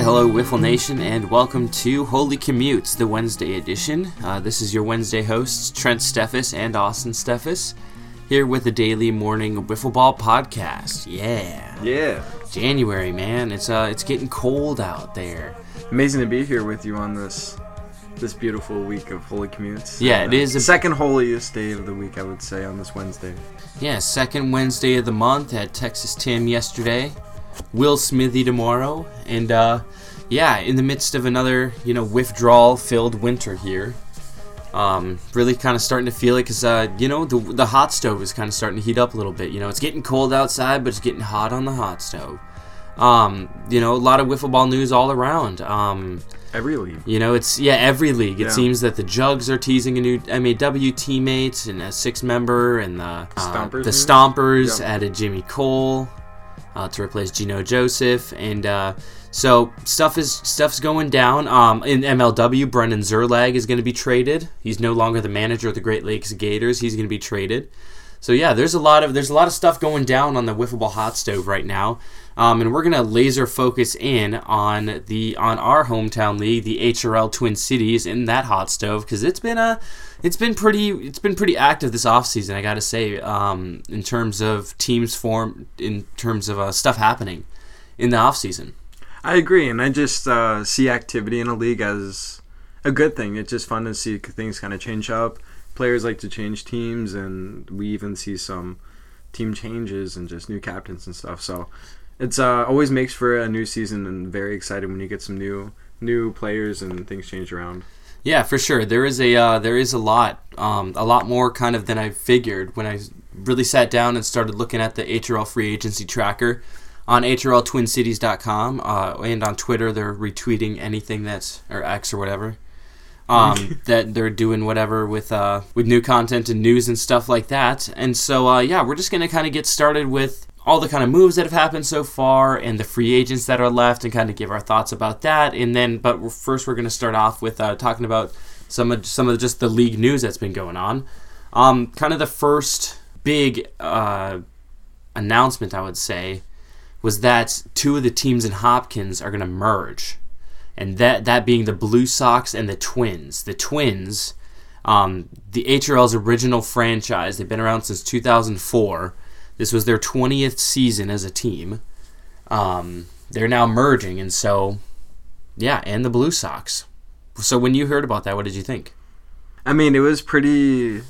Hi, hello, Wiffle Nation, and welcome to Holey Commutes, the Wednesday edition. Uh, this is your Wednesday hosts, Trent Steffes and Auston Steffes, here with the daily morning Wiffle Ball podcast. Yeah, Yeah. January, man, it's uh, it's getting cold out there. Amazing to be here with you on this this beautiful week of Holey Commutes. Yeah, it Uh, is a- second holiest day of the week, I would say, on this Wednesday. Yeah, second Wednesday of the month. Had Texas Tim yesterday, Will Smithy tomorrow, and uh, yeah, in the midst of another you know withdrawal-filled winter here. Um, really kind of starting to feel it because uh, you know the the hot stove is kind of starting to heat up a little bit. You know, it's getting cold outside, but it's getting hot on the hot stove. Um, you know, a lot of wiffle ball news all around. Um, Every league. you know, it's yeah, every league. It Yeah. seems that the Jugs are teasing a new MAW teammate and a six member, and the uh, Stompers, the? Stompers Yeah. added Jimmy Cole uh, to replace Gino Joseph, and uh, so stuff is stuff's going down. Um, in MLW, Brendan Zerlag is going to be traded. He's no longer the manager of the Great Lakes Gators. He's going to be traded. So yeah, there's a lot of there's a lot of stuff going down on the wiffle ball hot stove right now, um, and we're gonna laser focus in on the on our hometown league, the HRL Twin Cities, in that hot stove because it's been a it's been pretty it's been pretty active this offseason, I gotta say, um, in terms of teams form, in terms of uh, stuff happening in the offseason. I agree, and I just uh, see activity in a league as a good thing. It's just fun to see things kind of change up. Players like to change teams, and we even see some team changes and just new captains and stuff. So it's uh, always makes for a new season, and very excited when you get some new new players and things change around. Yeah, for sure. There is a uh, there is a lot, um, a lot more kind of than I figured when I really sat down and started looking at the HRL free agency tracker on HRLTwinCities.com uh, and on Twitter. They're retweeting anything that's or X or whatever. Um, that they're doing whatever with uh, with new content and news and stuff like that. And so uh, yeah, we're just gonna kind of get started with all the kind of moves that have happened so far and the free agents that are left and kind of give our thoughts about that. And then, but first we're gonna start off with uh, talking about some of some of just the league news that's been going on. Um, kind of the first big uh, announcement I would say was that two of the teams in Hopkins are going to merge, and that that being the Blue Sox and the Twins. The Twins, um, the HRL's original franchise, they've been around since 2004. This was their 20th season as a team. Um, they're now merging, and so yeah, and the Blue Sox. So when you heard about that, what did you think? I mean, it was pretty.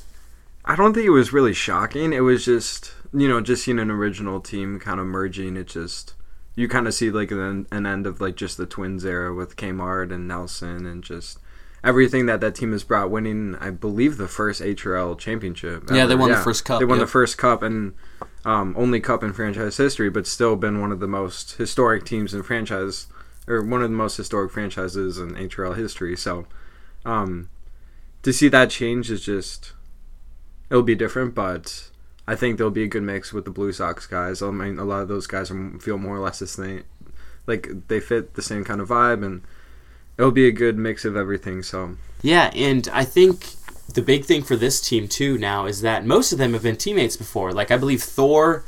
I don't think it was really shocking. It was just, you know, just seeing an original team kind of merging. It just, you kind of see like an, an end of like just the Twins era with Kmart and Nelson and just everything that that team has brought. Winning, I believe, the first HRL championship. Yeah, they ever. won the first cup, They won yep. the first cup and um, only cup in franchise history, but still been one of the most historic teams in franchise, or one of the most historic franchises in HRL history. So. Um, to see that change is just it'll be different, but I think there'll be a good mix with the Blue Sox guys. I mean, a lot of those guys feel more or less the same, like they fit the same kind of vibe, and it'll be a good mix of everything. So Yeah, and I think the big thing for this team too now is that most of them have been teammates before. Like I believe Thor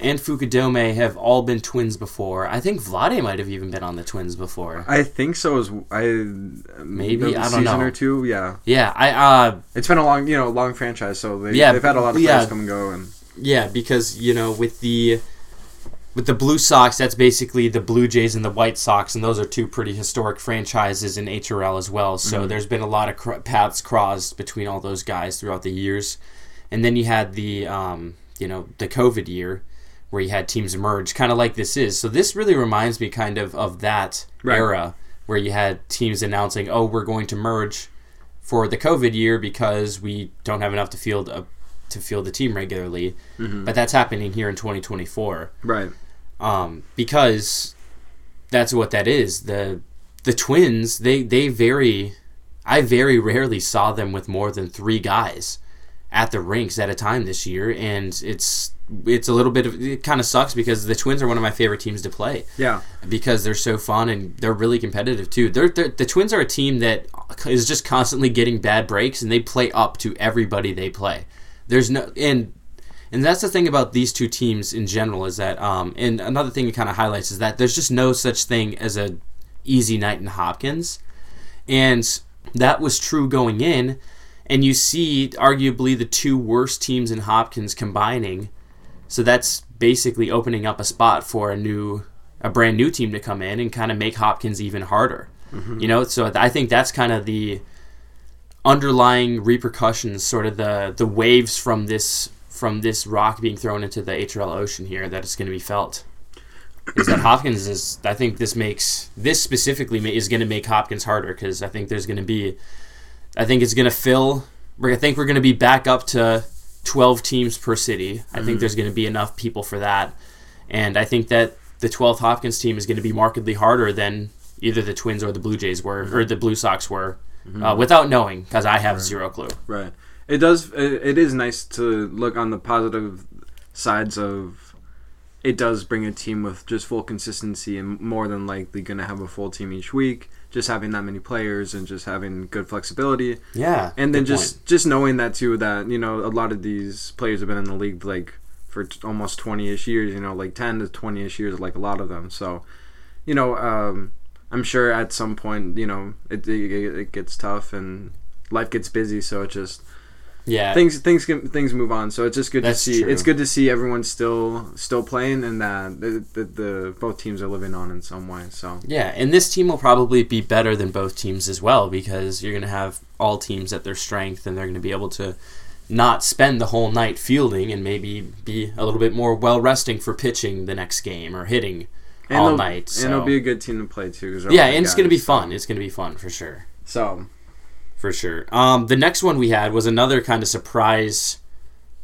and Fukudome have all been twins before. I think Vlade might have even been on the twins before. I think so. As I Maybe, I don't season know. or two. Yeah, Yeah, I uh it's been a long, you know, long franchise. So they, Yeah, they've had a lot of yeah. players come and go, and yeah, because you know with the with the Blue Sox, that's basically the Blue Jays and the White Sox, and those are two pretty historic franchises in HRL as well. So there's been a lot of cr- paths crossed between all those guys throughout the years. And then you had the um, you know the COVID year where you had teams merge, kind of like this is. So this really reminds me kind of of that Right. era where you had teams announcing, "Oh, we're going to merge for the COVID year because we don't have enough to field a, to field the team regularly." But that's happening here in 2024 right. Um, because that's what that is. The the twins they they very I very rarely saw them with more than three guys at the rinks at a time this year, and it's it's a little bit of it kind of sucks because the twins are one of my favorite teams to play Yeah, because they're so fun and they're really competitive too. They're, they're the Twins are a team that is just constantly getting bad breaks and they play up to everybody they play. There's no and and that's the thing about these two teams in general is that um and another thing it kind of highlights is that there's just no such thing as a easy night in Hopkins. And that was true going in. And you see, arguably, the two worst teams in Hopkins combining. So that's basically opening up a spot for a new, a brand new team to come in and kind of make Hopkins even harder. Mm-hmm. You know, so I think that's kind of the underlying repercussions, sort of the the waves from this from this rock being thrown into the HRL Ocean here that it's going to be felt. Is that Hopkins is? I think this makes this specifically is going to make Hopkins harder because I think there's going to be, I think it's going to fill. I think we're going to be back up to 12 teams per city. I think there's going to be enough people for that, and I think that the 12th Hopkins team is going to be markedly harder than either the Twins or the Blue Jays were or the Blue Sox were, uh, without knowing because I have zero clue. Right. It does. It, it is nice to look on the positive sides of. It does bring a team with just full consistency and more than likely going to have a full team each week. Just having that many players and just having good flexibility, Yeah, and then just point. just knowing that too. That you know a lot of these players have been in the league like for t- almost twenty ish years. You know, like ten to twenty ish years, like a lot of them. So, you know, um, I'm sure at some point, you know, it, it it gets tough and life gets busy. So it just yeah, things things can, things move on. So it's just good That's to see. true. It's good to see everyone still still playing and that the, the, the both teams are living on in some way. So Yeah, and this team will probably be better than both teams as well because you're going to have all teams at their strength and they're going to be able to not spend the whole night fielding and maybe be a little bit more well resting for pitching the next game or hitting and all night. and it'll be a good team to play too. yeah, and it's going to be fun. It's going to be fun for sure. So For sure. Um, the next one we had was another kind of surprise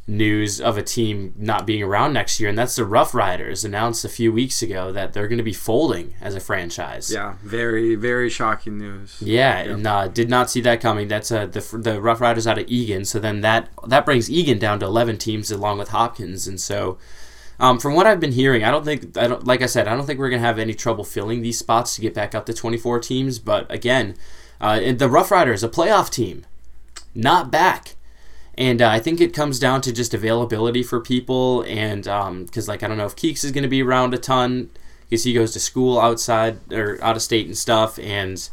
news of a team not being around next year, and that's the Rough Riders announced a few weeks ago that they're going to be folding as a franchise. yeah, very very shocking news. Yeah, Yep. and uh, did not see that coming. That's uh, the the Rough Riders out of Egan. So then that that brings Egan down to eleven teams along with Hopkins. And so, um, from what I've been hearing, I don't think I don't like I said I don't think we're gonna have any trouble filling these spots to get back up to twenty four teams. But again, uh, and the Rough Riders, a playoff team, not back. And uh, I think it comes down to just availability for people, and because like I don't know if Keeks is going to be around a ton because he goes to school outside or out of state and stuff, and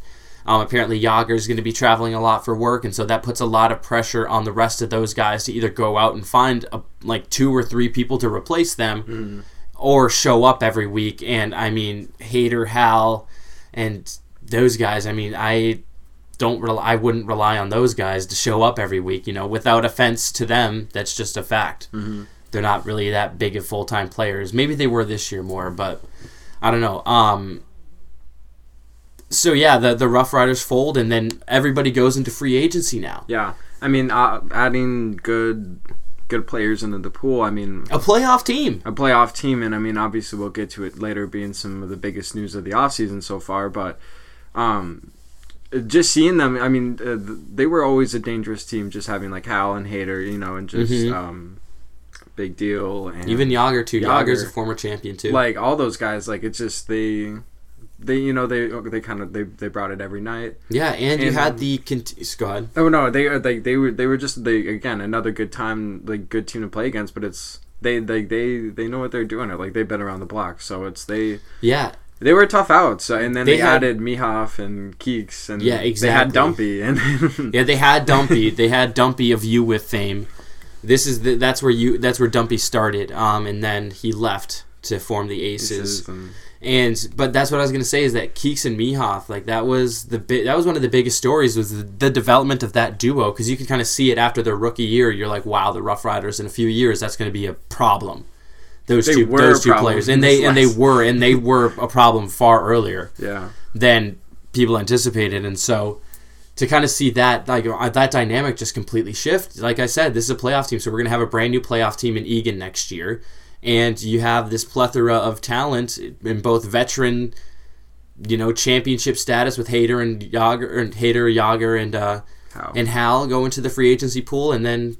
um, apparently Yager is going to be traveling a lot for work, and so that puts a lot of pressure on the rest of those guys to either go out and find a, like two or three people to replace them, or show up every week. And I mean, Hater, Hal, and those guys. I mean, I don't rel- I wouldn't rely on those guys to show up every week. You know, without offense to them, that's just a fact. They're not really that big of full time players. Maybe they were this year more, but I don't know. Um, so yeah, the the Rough Riders fold, and then everybody goes into free agency now. Yeah, I mean, uh, adding good good players into the pool. I mean, A playoff team. a playoff team, and I mean, obviously we'll get to it later, being some of the biggest news of the offseason so far. But um, just seeing them, I mean, uh, they were always a dangerous team. Just having like Hal and Hater, you know, and just Mhm. um, big deal, and Even Yager too. Yager. Yager's a former champion too. like all those guys. Like it's just they. They, you know, they they kind of they, they brought it every night. yeah, and, you and- had the cont- go ahead. Oh no, they they they were they were just they again another good time like good team to play against, but it's they they they they know what they're doing. It Like they've been around the block, so it's they Yeah, they were tough out. So and then They they, had- added Mihoff and Keeks and Yeah, They had. Dumpy and Yeah, they had Dumpy. they had Dumpy of you with fame. This is the, that's where you that's where Dumpy started. Um, and then he left to form the Aces. and- And but that's what I was gonna say is that Keeks and Mihoff, like that was the bi- that was one of the biggest stories was the, the development of that duo because you could kind of see it after their rookie year. You're like, wow, the Rough Riders in a few years that's gonna be a problem. Those They two those two players and they and they were and they were a problem far earlier yeah, than people anticipated, and so to kind of see that like uh, that dynamic just completely shift. Like I said, this is a playoff team, so we're gonna have a brand new playoff team in Egan next year, and you have this plethora of talent in both veteran, you know, championship status with Hader and Yager and Hader, Yager, and uh, how and Hal go into the free agency pool, and then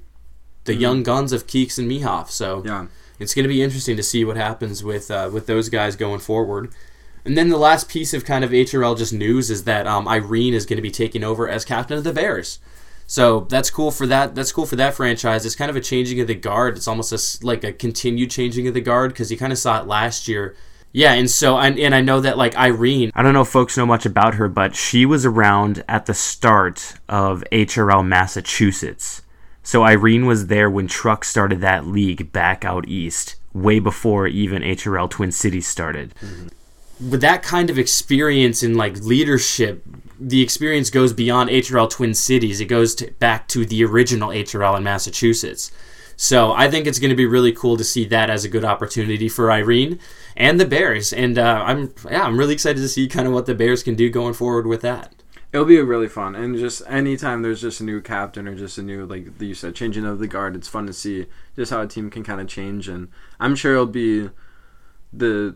the young guns of Keeks and Mihoff. So yeah. It's going to be interesting to see what happens with uh, with those guys going forward. And then the last piece of kind of HRL just news is that um, Irene is going to be taking over as captain of the Bears. So that's cool for that. That's cool for that franchise. It's kind of a changing of the guard. It's almost a like a continued changing of the guard because you kind of saw it last year Yeah, and so and, and I know that like Irene, I don't know if folks know much about her, but she was around at the start of HRL Massachusetts. So Irene was there when Truck started that league back out east, way before even HRL Twin Cities started. With that kind of experience in like leadership, the experience goes beyond HRL Twin Cities. It goes to, back to the original HRL in Massachusetts. So I think it's going to be really cool to see that as a good opportunity for Irene and the Bears. And uh, I'm yeah, I'm really excited to see kind of what the Bears can do going forward with that. It'll be really fun, and just anytime there's just a new captain or just a new like you said changing of the guard, it's fun to see just how a team can kind of change. And I'm sure it'll be the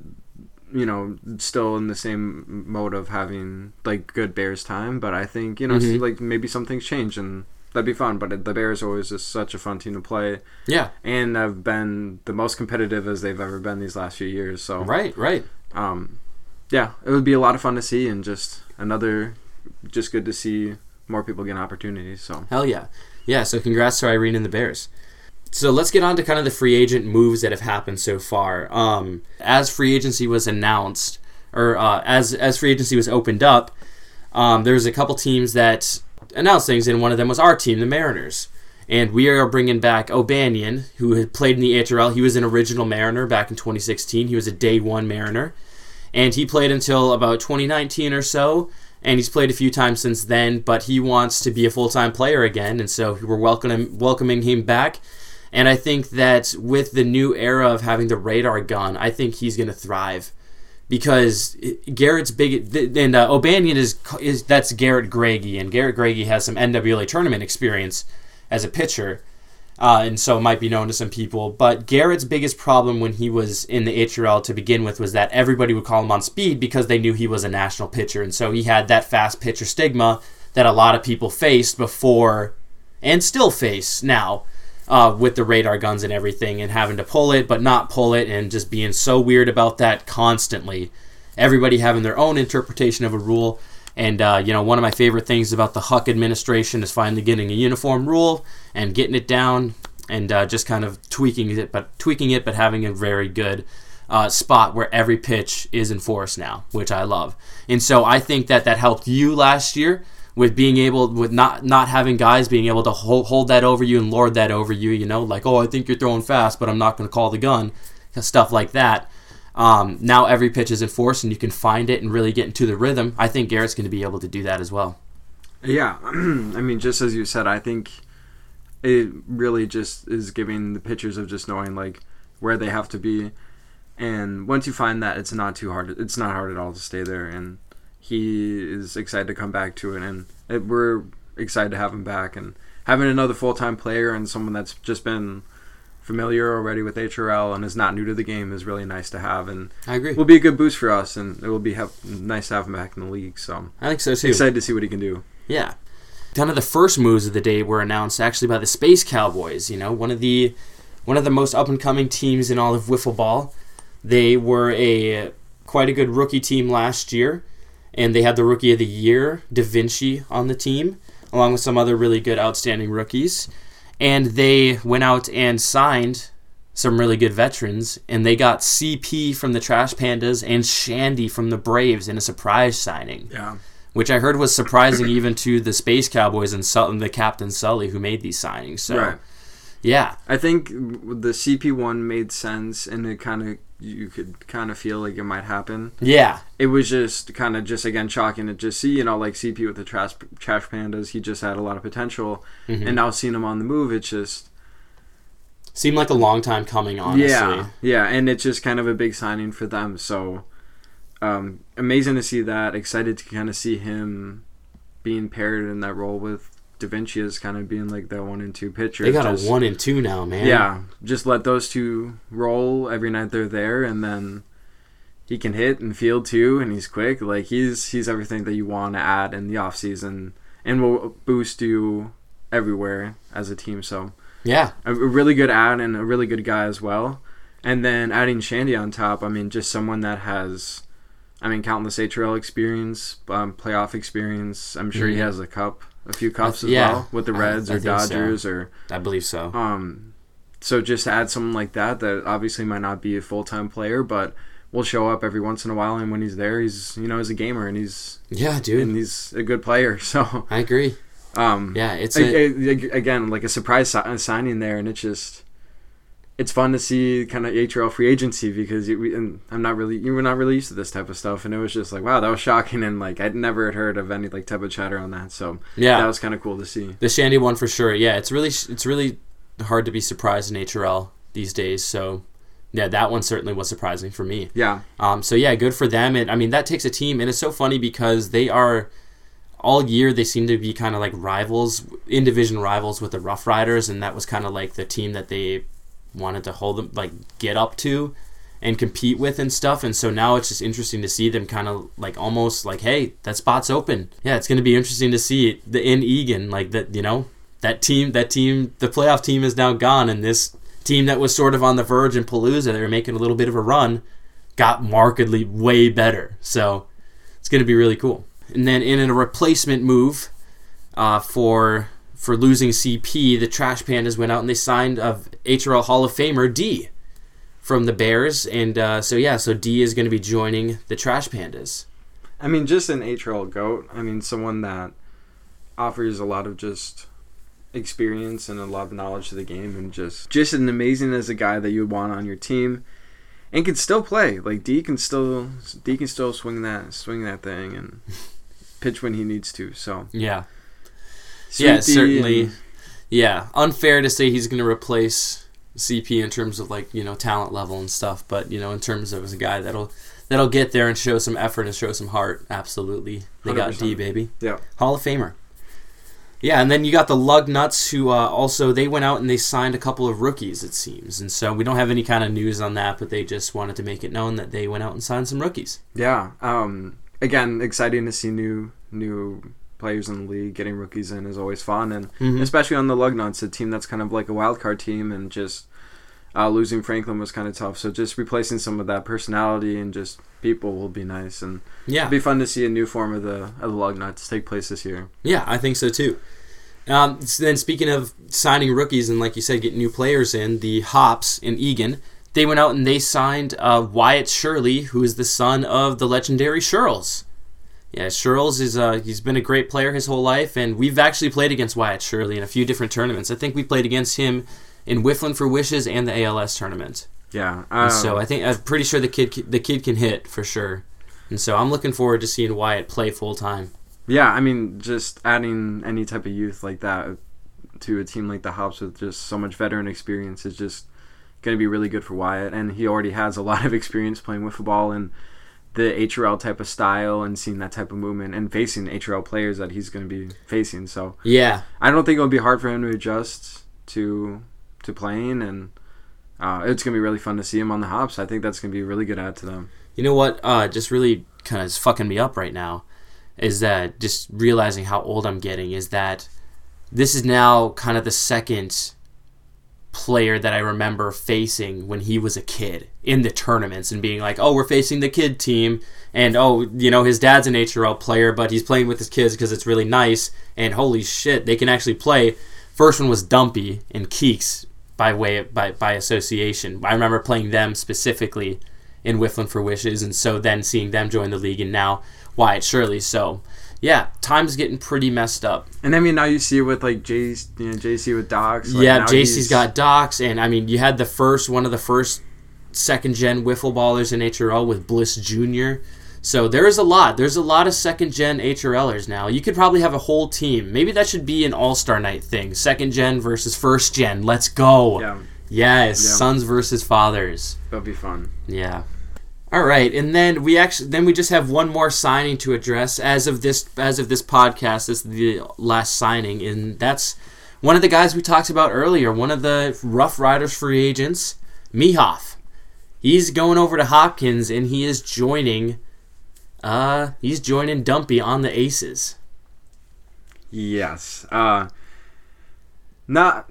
you know still in the same mode of having like good Bears time, but I think you know Mhm. like maybe some things change and. That'd be fun, but the Bears are always just such a fun team to play, Yeah, and have been the most competitive as they've ever been these last few years. So, right, right. um, yeah, it would be a lot of fun to see, and just another, just good to see more people get opportunities. So Hell yeah. Yeah, so congrats to Irene and the Bears. So let's get on to kind of the free agent moves that have happened so far. Um, as free agency was announced, or uh, as as free agency was opened up, um, there was a couple teams that announced things, and one of them was our team, the Mariners. And we are bringing back O'Banion, who had played in the HRL. He was an original Mariner back in 2016. He was a day one Mariner. And he played until about 2019 or so. And he's played a few times since then, but he wants to be a full time player again. And so we're welcoming, welcoming him back. And I think that with the new era of having the radar gun, I think he's going to thrive because Garrett's big and uh, O'Banion is is that's Garrett Greggy and Garrett Greggy has some NWA tournament experience as a pitcher, uh, and so it might be known to some people. But Garrett's biggest problem when he was in the HRL to begin with was that everybody would call him on speed because they knew he was a national pitcher, and so he had that fast pitcher stigma that a lot of people faced before and still face now uh, with the radar guns and everything, and having to pull it but not pull it, and just being so weird about that constantly. Everybody having their own interpretation of a rule. And, uh, you know, one of my favorite things about the Huck administration is finally getting a uniform rule and getting it down and uh, just kind of tweaking it, but tweaking it, but having a very good uh, spot where every pitch is enforced now, which I love. And so I think that that helped you last year with being able with not not having guys being able to hold, hold that over you and lord that over you you know like oh i think you're throwing fast but i'm not going to call the gun stuff like that um, now every pitch is enforced and you can find it and really get into the rhythm. I think garrett's going to be able to do that as well. Yeah, I mean, just as you said, I think it really just is giving the pitchers of just knowing like where they have to be, and once you find that, it's not too hard. It's not hard at all to stay there, and he is excited to come back to it, and it, we're excited to have him back and having another full time player and someone that's just been familiar already with HRL and is not new to the game is really nice to have, and i agree will be a good boost for us, and it will be have, nice to have him back in the league. So i think so too excited to see what he can do. Yeah. Kind of the first moves of the day were announced actually by the Space Cowboys, you know, one of the one of the most up and coming teams in all of wiffle ball. They were a quite a good rookie team last year, and they had the rookie of the year, Da Vinci, on the team, along with some other really good outstanding rookies. And they went out and signed some really good veterans, and they got CP from the Trash Pandas and Shandy from the Braves in a surprise signing Yeah. which I heard was surprising even to the Space Cowboys and, and the Captain Sully who made these signings. So, Right. Yeah, I think the CP one made sense, and it kind of you could kind of feel like it might happen. yeah, It was just kind of just again shocking to just see, you know, like CP with the trash trash pandas. He just had a lot of potential, Mhm. and now seeing him on the move, it's just seemed like a long time coming. Honestly, yeah, yeah, and it's just kind of a big signing for them. So um, amazing to see that. Excited to kind of see him being paired in that role with Da Vinci as kind of being like that one and two pitcher. they got Just- a one and two now, man. Yeah, just let those two roll every night they're there, and then he can hit and field too, and he's quick. Like he's he's everything that you want to add in the off season, and will boost you everywhere as a team. So yeah, a really good ad and a really good guy as well. And then adding Shandy on top, I mean, just someone that has, I mean, countless HRL experience, um, playoff experience. I'm sure he Mhm. has a cup, a few cups as Yeah, well with the Reds I or think so. Dodgers or I believe so. um, so just add someone like that that obviously might not be a full time player, but will show up every once in a while, and when he's there, he's you know he's a gamer and he's Yeah, dude. and he's a good player. So I agree. um, Yeah, it's a- a, a- again like a surprise si- signing there, and it's just it's fun to see kind of HRL free agency because you, and I'm not really you were not really used to this type of stuff, and it was just like wow that was shocking, and like I'd never heard of any like type of chatter on that, so yeah. that was kind of cool to see. The Shandy one for sure. Yeah, it's really it's really hard to be surprised in HRL these days. So yeah, that one certainly was surprising for me. Yeah, Um, so yeah, good for them. And I mean that takes a team, and it's so funny because they are all year they seem to be kind of like rivals, in division rivals with the Rough Riders, and that was kind of like the team that they wanted to hold them like get up to and compete with and stuff. And so now it's just interesting to see them kind of like almost like, hey, that spot's open. Yeah, it's going to be interesting to see the in Egan like that. You know, that team, that team, the playoff team is now gone, and this team that was sort of on the verge in Palooza, they were making a little bit of a run, got markedly way better. So it's going to be really cool. And then in a replacement move uh, for for losing CP, the Trash Pandas went out and they signed a HRL Hall of Famer D from the Bears, and uh, so yeah, so D is going to be joining the Trash Pandas. I mean just an HRL goat. I mean someone that offers a lot of just experience and a lot of knowledge to the game, and just just an amazing as a guy that you would want on your team. And can still play like D can still D can still swing that swing that thing and pitch when he needs to. So Yeah, Yeah, certainly. and- Yeah, unfair to say he's going to replace CP in terms of like you know talent level and stuff, but you know in terms of as a guy that'll that'll get there and show some effort and show some heart. Absolutely, they got D baby. Yeah. Hall of Famer. Yeah, and then you got the Lug Nuts, who uh, also they went out and they signed a couple of rookies, it seems, and so we don't have any kind of news on that, but they just wanted to make it known that they went out and signed some rookies. Yeah. Um, again, exciting to see new new players in the league. Getting rookies in is always fun, and Mhm. especially on the Lugnuts, a team that's kind of like a wild card team, and just uh, losing Franklin was kind of tough. So just replacing some of that personality and just people will be nice, and Yeah, it'll be fun to see a new form of the of the Lugnuts take place this year. Yeah, I think so too. Um, s- then speaking of signing rookies and like you said, getting new players in, the Hops in Egan, they went out and they signed uh, Wyatt Shirley, who is the son of the legendary Shirls. Yeah, Shirls is uh, he's been a great player his whole life, and we've actually played against Wyatt Shirley in a few different tournaments. I think we played against him in Whifflin for Wishes and the ALS tournament. Yeah. Um, so I think I'm pretty sure the kid the kid can hit for sure. And so I'm looking forward to seeing Wyatt play full time. Yeah, I mean, just adding any type of youth like that to a team like the Hops with just so much veteran experience is just going to be really good for Wyatt. And he already has a lot of experience playing with football and the HRL type of style and seeing that type of movement and facing HRL players that he's going to be facing. So Yeah, I don't think it'll be hard for him to adjust to to playing, and uh, it's going to be really fun to see him on the Hops. I think that's going to be a really good add to them. You know what? Uh, just really kind of is fucking me up right now is that just realizing how old I'm getting is that this is now kind of the second player that I remember facing when he was a kid in the tournaments and being like, oh, we're facing the kid team. And oh, you know, his dad's an HRL player, but he's playing with his kids because it's really nice. And holy shit, they can actually play. First one was Dumpy and Keeks by way of, by, by association. I remember playing them specifically in Whifflin for Wishes, and so then seeing them join the league, and now Wyatt Shirley. So, yeah, time's getting pretty messed up. And I mean, now you see with like J, you know, JC with Docs. like, yeah, JC's he's- got docs, and I mean, you had the first one of the first second gen wiffle ballers in HRL with Bliss Jr. So there's a lot. There's a lot of second gen HRLers now. You could probably have a whole team. Maybe that should be an all star night thing. Second gen versus first gen. Let's go. Yeah, Yes, Yeah. sons versus fathers. that'll be fun. Yeah. All right, and then we actually then we just have one more signing to address as of this as of this podcast. This is the last signing, and that's one of the guys we talked about earlier. One of the Rough Riders free agents, Mihoff. He's going over to Hopkins, and he is joining. Uh, he's joining Dumpy on the Aces. Yes. Uh, not.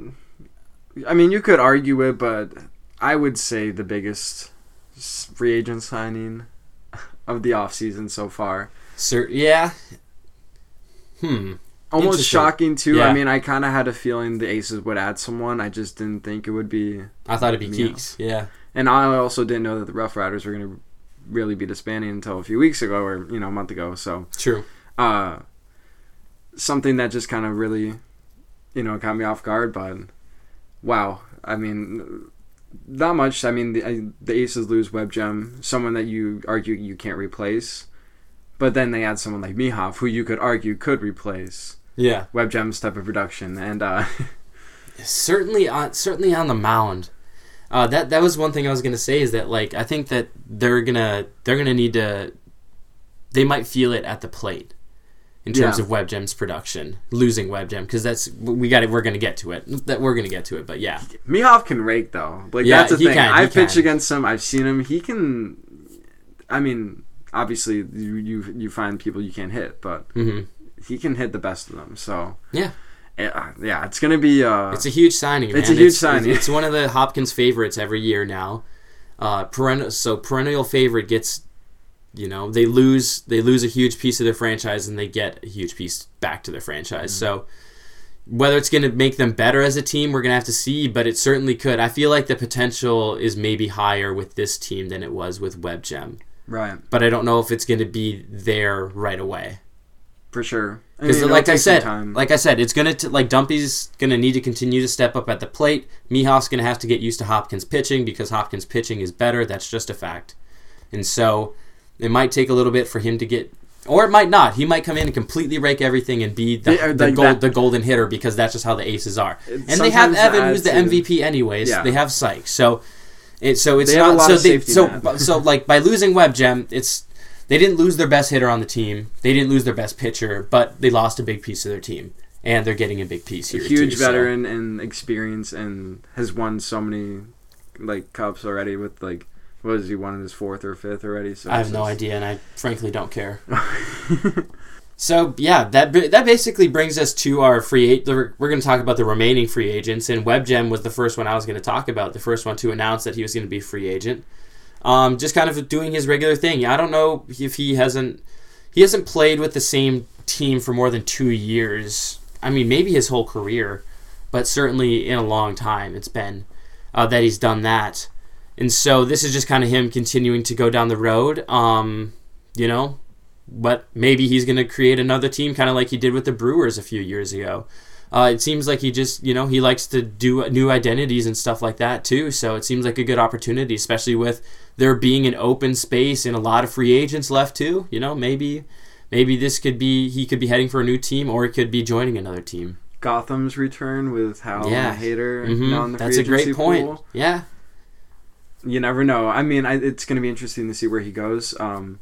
I mean, you could argue it, but I would say the biggest free agent signing of the offseason so far. Sir, yeah. Hmm. Almost shocking too. Yeah. I mean, I kind of had a feeling the Aces would add someone. I just didn't think it would be. I thought it'd be. Keeks. Yeah. And I also didn't know that the Rough Riders were going to really be disbanding until a few weeks ago or you know a month ago. So True. uh, something that just kind of really, you know, caught me off guard. But wow, I mean, not much. I mean, the, the Aces lose Web Gem, someone that you argue you can't replace, but then they add someone like Mihov, who you could argue could replace Yeah. Web Gem's type of production, and uh, certainly on certainly on the mound. Uh, that that was one thing I was gonna say is that like I think that they're gonna they're gonna need to they might feel it at the plate in terms Yeah. of WebGem's production losing WebGem because that's we got it we're gonna get to it that we're gonna get to it but yeah Mihov can rake though. Like Yeah, that's the he thing. can, I've pitched against him. I've seen him. He can. I mean, obviously you you, you find people you can't hit, but hmm he can hit the best of them. So Yeah. yeah, yeah it's gonna be. Uh, it's a huge signing man. It's a huge signing. it's, one of the Hopkins favorites every year now uh, perennial so perennial favorite gets you know they lose they lose a huge piece of their franchise and they get a huge piece back to their franchise Mm-hmm. so whether it's going to make them better as a team we're going to have to see but it certainly could i feel like the potential is maybe higher with this team than it was with webgem right but i don't know if it's going to be there right away for sure. I because mean, like I said, like I said, it's gonna like Dumpy's gonna need to continue to step up at the plate. Mihov's gonna have to get used to Hopkins pitching because Hopkins pitching is better. That's just a fact. And so it might take a little bit for him to get, or it might not. He might come in and completely rake everything and be the, Yeah, the, like gold, the golden hitter because that's just how the aces are. And they have Evan, who's the MVP anyways. Yeah. They have Sykes, so it so it's They not lot so of they, safety so so like by losing WebGem, it's they didn't lose their best hitter on the team. They didn't lose their best pitcher, but they lost a big piece of their team, and they're getting a big piece a huge too, so- veteran and experience, and has won so many like cups already. With like, what is he one in his fourth or fifth already? So I have no idea, and I frankly don't care. So yeah, that that basically brings us to our free. We're going to talk about the remaining free agents, and WebGem was the first one I was going to talk about. The first one to announce that he was going to be a free agent. Um, just kind of doing his regular thing. I don't know if he hasn't he hasn't played with the same team for more than two years. I mean, maybe his whole career, but certainly in a long time it's been uh, that he's done that. And so this is just kind of him continuing to go down the road. Um, you know, but maybe he's going to create another team, kind of like he did with the Brewers a few years ago. Uh, it seems like he just, you know, he likes to do new identities and stuff like that too. So it seems like a good opportunity, especially with there being an open space and a lot of free agents left too. You know, maybe, maybe this could be he could be heading for a new team, or he could be joining another team. Gotham's return with Hal Yeah. and Hater Mhm. the That's free a great point. pool. Yeah, You never know. I mean, I, it's going to be interesting to see where he goes. Um,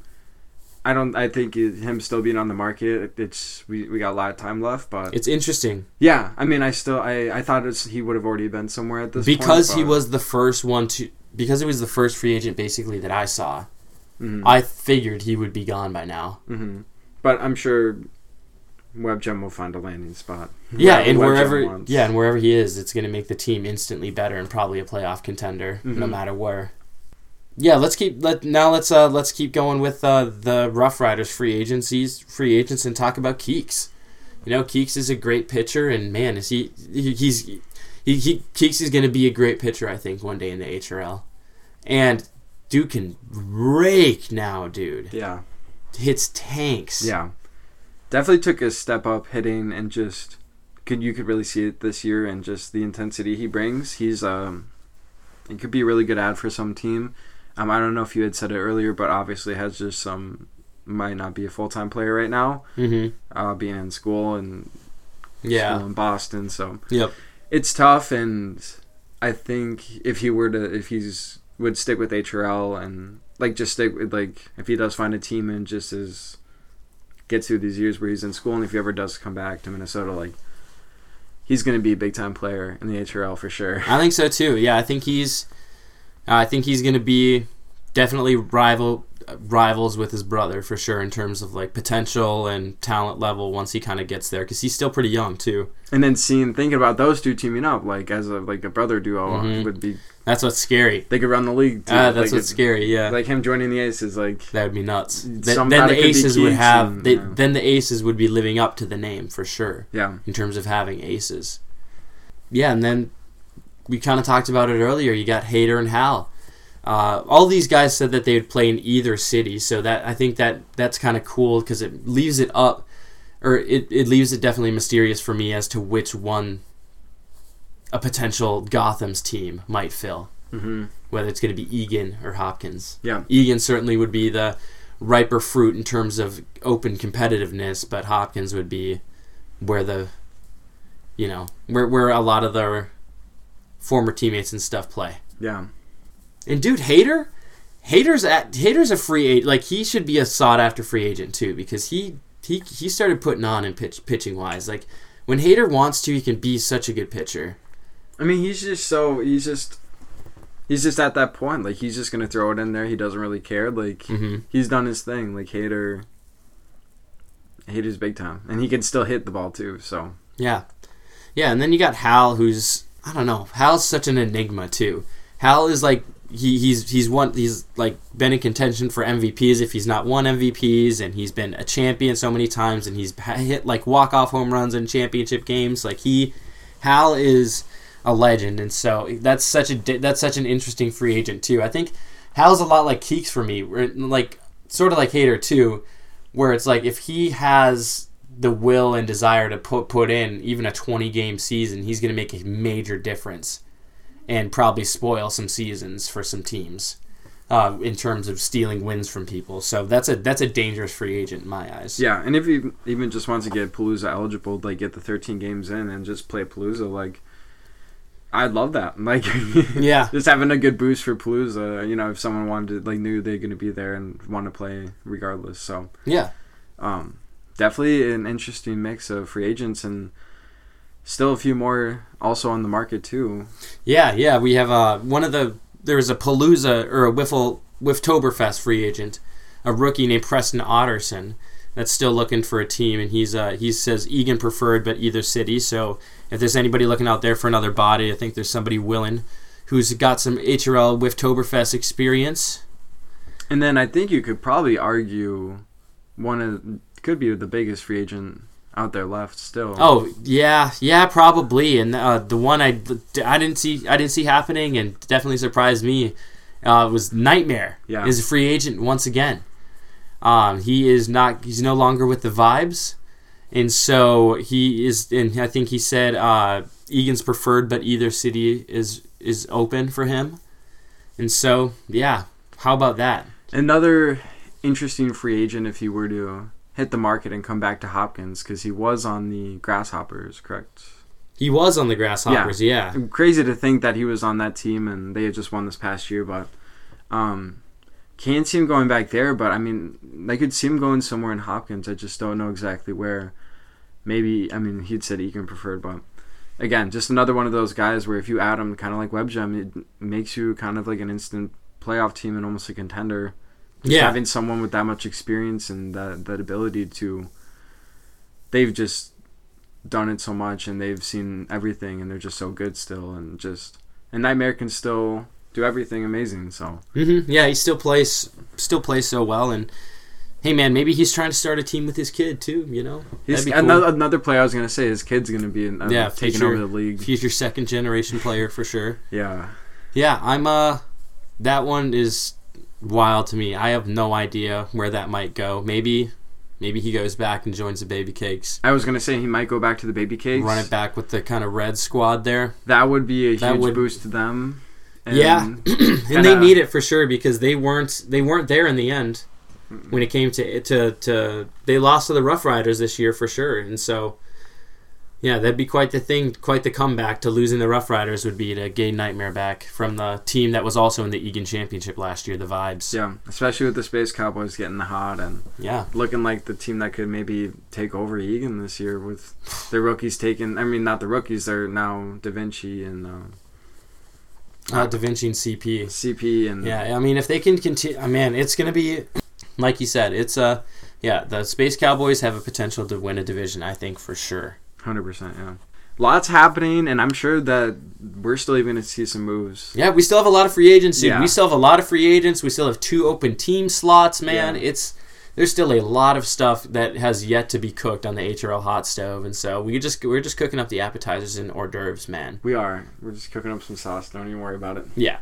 I don't. I think it, him still being on the market, it's we, we got a lot of time left. But it's interesting yeah, I mean, I still I, I thought it's, he would have already been somewhere at this because point, he was the first one to because he was the first free agent basically that I saw. Mhm. I figured he would be gone by now. hmm But I'm sure WebGem will find a landing spot. Yeah, and wherever wants. yeah, and wherever he is, it's going to make the team instantly better and probably a playoff contender no Mhm. matter where. Yeah, let's keep let now let's uh let's keep going with uh the Rough Riders free agencies, free agents and talk about Keeks. You know, Keeks is a great pitcher and man, is he, he he's he, he Keeks is going to be a great pitcher I think one day in the HRL. And dude can rake now, dude. yeah, Hits tanks. yeah, definitely took a step up hitting and just could you could really see it this year and just the intensity he brings. He's um, it could be a really good ad for some team. Um, I don't know if you had said it earlier, but obviously has just some might not be a full time player right now, Mhm. uh, being in school and Yeah. school in Boston. So Yep. it's tough, and I think if he were to, if he's would stick with HRL and like just stick with like if he does find a team and just is gets through these years where he's in school, and if he ever does come back to Minnesota, like he's going to be a big time player in the HRL for sure. I think so too. Yeah, I think he's, uh, I think he's going to be definitely rival rivals with his brother for sure in terms of like potential and talent level once he kind of gets there because he's still pretty young too. And then seeing thinking about those two teaming up like as a like a brother duo Mhm. would be That's what's scary. they could run the league. Too. Ah, that's like, what's scary. Yeah, Like him joining the Aces, like that would be nuts. Th- then the it could be Aces would have. and, They, yeah. Then the Aces would be living up to the name for sure yeah, in terms of having aces. Yeah, and then we kind of talked about it earlier. You got Hater and Hal. Uh, all these guys said that they would play in either city, so that I think that that's kind of cool because it leaves it up, or it, it leaves it definitely mysterious for me as to which one a potential Gotham's team might fill. Mm-hmm. Whether it's going to be Egan or Hopkins. Yeah. Egan certainly would be the riper fruit in terms of open competitiveness, but Hopkins would be where the, you know, where where a lot of their former teammates and stuff play. Yeah. And dude, Hater, Hater's at Hater's a free agent. Like he should be a sought after free agent too because he he he started putting on in pitch pitching wise. Like when Hater wants to, he can be such a good pitcher. I mean, he's just so he's just he's just at that point. Like he's just gonna throw it in there. He doesn't really care. Like Mm-hmm. he's done his thing. Like Hater, Hater's big time, and he can still hit the ball too. So Yeah, yeah, and then you got Hal, who's I don't know. Hal's such an enigma too. Hal is like he, he's he's one he's like been in contention for MVPs if he's not won MVPs, and he's been a champion so many times, and he's hit like walk off home runs in championship games. Like he, Hal is a legend, and so that's such a that's such an interesting free agent too. I think Hal's a lot like Keeks for me, like sort of like Hater too, where it's like if he has the will and desire to put put in even a 20 game season, he's going to make a major difference and probably spoil some seasons for some teams uh, in terms of stealing wins from people. So that's a that's a dangerous free agent in my eyes. yeah, and if he even just wants to get Palooza eligible, like get the 13 games in and just play Palooza, like I'd love that. Like Yeah. just having a good boost for Palooza. You know, if someone wanted to, like knew they're going to be there and want to play regardless. So Yeah. um, definitely an interesting mix of free agents and still a few more also on the market too. Yeah, yeah. We have uh, one of the there was a Palooza or a Wiffle Wifftoberfest free agent, a rookie named Preston Otterson that's still looking for a team, and he's uh, he says Egan preferred, but either city. So if there's anybody looking out there for another body, I think there's somebody willing who's got some HRL Wifftoberfest experience. And then I think you could probably argue one of could be the biggest free agent out there left still. Oh yeah, yeah, probably. And uh, the one I, I didn't see I didn't see happening, and definitely surprised me, uh, was Nightmare. Yeah. is a free agent once again. Um, he is not. He's no longer with the Vibes, and so he is. And I think he said uh, Egan's preferred, but either city is is open for him. And so yeah, how about that? Another interesting free agent if he were to hit the market and come back to Hopkins because he was on the Grasshoppers, correct? He was on the Grasshoppers. Yeah, Crazy to think that he was on that team and they had just won this past year, but um, can't see him going back there. But I mean, I could see him going somewhere in Hopkins. I just don't know exactly where. Maybe I mean he'd said Egan preferred, but again, just another one of those guys where if you add him, kind of like Web WebGem, it makes you kind of like an instant playoff team and almost a contender. Yeah. having someone with that much experience and that that ability to, they've just done it so much and they've seen everything and they're just so good still and just and Nightmare can still do everything amazing. So hmm Yeah, he still plays still plays so well, and hey, man, maybe he's trying to start a team with his kid too. You know, he's cool. another, another player I was gonna say his kid's gonna be uh, Yeah, taking future- over the league. future second generation player for sure. Yeah, Yeah, I'm uh, that one is wild to me. I have no idea where that might go. Maybe, maybe he goes back and joins the Baby Cakes. I was gonna say he might go back to the baby cakes. Run it back with the kind of red squad there. That would be a That huge would- boost to them. And Yeah. and they kinda- need it for sure because they weren't they weren't there in the end when it came to to to they lost to the Rough Riders this year for sure, and so yeah, that'd be quite the thing, quite the comeback to losing the Rough Riders would be to gain Nightmare back from the team that was also in the Egan Championship last year, the Vibes. Yeah, especially with the Space Cowboys getting hot and Yeah, looking like the team that could maybe take over Egan this year with their rookies taking. I mean, not the rookies; they're now Da Vinci and uh, uh, Da Vinci and CP. CP and Yeah, I mean, if they can continue, uh, man, it's going to be, like you said, it's uh, yeah, the Space Cowboys have a potential to win a division, I think for sure. Hundred percent. Yeah, lots happening, and I'm sure that we're still even going to see some moves. Yeah, we still have a lot of free agents. Dude. Yeah. We still have a lot of free agents. We still have two open team slots, man. Yeah. It's there's still a lot of stuff that has yet to be cooked on the HRL hot stove, and so we just we're just cooking up the appetizers and hors d'oeuvres, man. We are. We're just cooking up some sauce. Don't even worry about it. Yeah.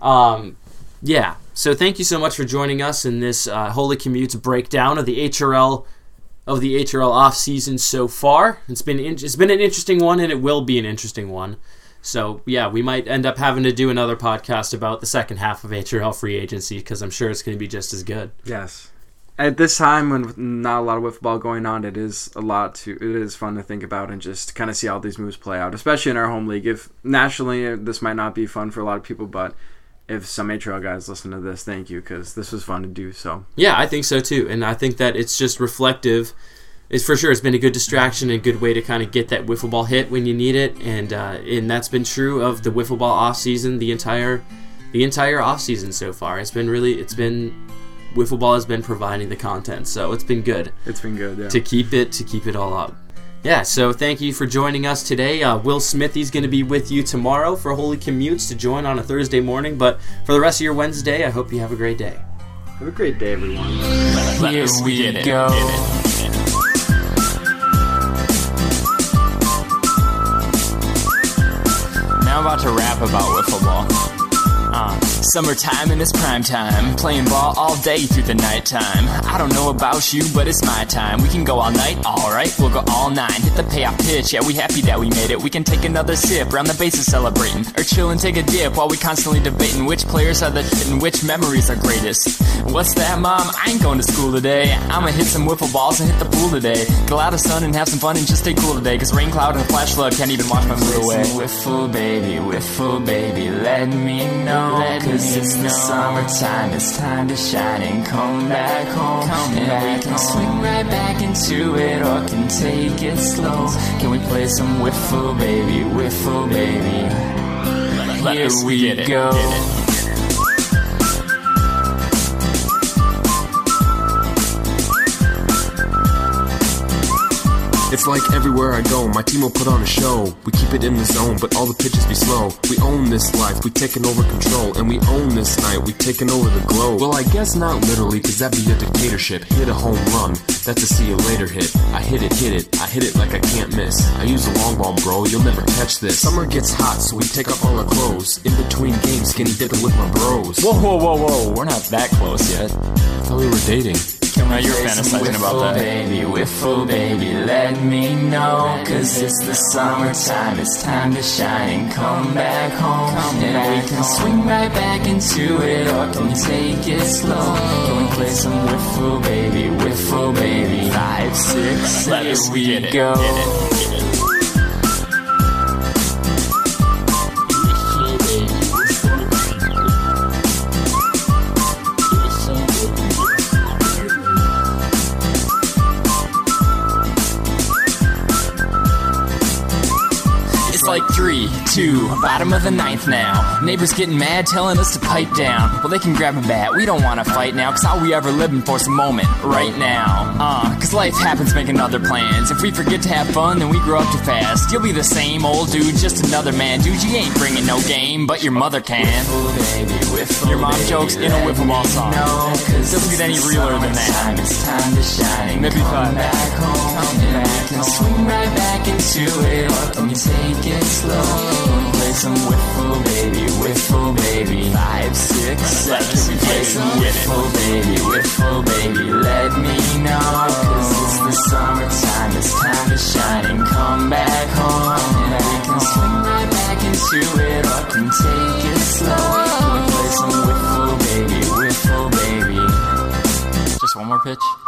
Um, yeah, so thank you so much for joining us in this uh, Holey Commutes breakdown of the HRL of the HRL off season so far. It's been in- it's been an interesting one, and it will be an interesting one. So yeah, we might end up having to do another podcast about the second half of HRL free agency because I'm sure it's going to be just as good. Yes. At this time, when not a lot of wiffle ball going on, it is a lot to. It is fun to think about and just kind of see how these moves play out, especially in our home league. If nationally, this might not be fun for a lot of people, but if some HRL guys listen to this, thank you because this was fun to do. So Yeah, I think so too, and I think that it's just reflective. It's for sure. It's been a good distraction and a good way to kind of get that wiffle ball hit when you need it, and uh, and that's been true of the wiffle ball off season the entire the entire off season so far. It's been really it's been wiffle ball has been providing the content, so it's been good it's been good. Yeah. to keep it to keep it all up. Yeah, so thank you for joining us today. Uh, Will Smithy's going to be with you tomorrow for Holey Commutes to join on a Thursday morning. But for the rest of your Wednesday, I hope you have a great day. Have a great day, everyone. Here we go. Now I'm about to rap about wiffle ball. Uh, summertime and it's prime time. Playing ball all day through the nighttime. I don't know about you, but it's my time. We can go all night, alright, we'll go all nine. Hit the payoff pitch, yeah, we happy that we made it. We can take another sip, round the bases celebrating. Or chill and take a dip while we constantly debating which players are the shit and which memories are greatest. What's that, mom? I ain't going to school today. I'ma hit some wiffle balls and hit the pool today. Get a lot of sun and have some fun and just stay cool today. Cause rain cloud and a flash flood can't even wash my mood away. Wiffle baby, wiffle baby, let me know. Cause it's the summertime, it's time to shine and come back home. and we can swing right back into it or can take it slow. Can we play some wiffle baby, wiffle baby? Here we go. It's like everywhere I go, my team will put on a show. We keep it in the zone, but all the pitches be slow. We own this life, we taking over control, and we own this night, we taking over the globe. Well, I guess not literally, cause that'd be a dictatorship. Hit a home run, that's a see you later hit. I hit it, hit it, I hit it like I can't miss. I use a long ball, bro, you'll never catch this. Summer gets hot, so we take off all our clothes. In between games, skinny dipping with my bros. Whoa, whoa, whoa, whoa, we're not that close yet. I thought we were dating. Now you're fantasizing about that. Baby, wiffle baby, let me know. Cause it's the summertime, it's time to shine and come back home. and we can swing right back into it or can take it slow. Can we play some wiffle baby, wiffle baby? Five, six, here we go. It's like three, two, bottom of the ninth now. Neighbors getting mad, telling us to pipe down. Well, they can grab a bat, we don't wanna fight now, cause all we ever living for's a moment, right now. Uh, cause life happens making other plans. If we forget to have fun, then we grow up too fast. You'll be the same old dude, just another man. Dude, you ain't bringing no game, but your mother can. Your mom jokes in a wiffle ball song. No, Doesn't get any realer than that. It's time to shine. Maybe five. Back home, swing right back into it. Or can take it slow? Play some wiffle, baby, wiffle, baby. Five, six, seven. Play some wiffle, baby, wiffle, baby? Let me know. Cause it's the summertime, it's time to shine and come back home. And we can swing right back into it or can take it slow. Play some wiffle, baby, wiffle, baby? Just one more pitch.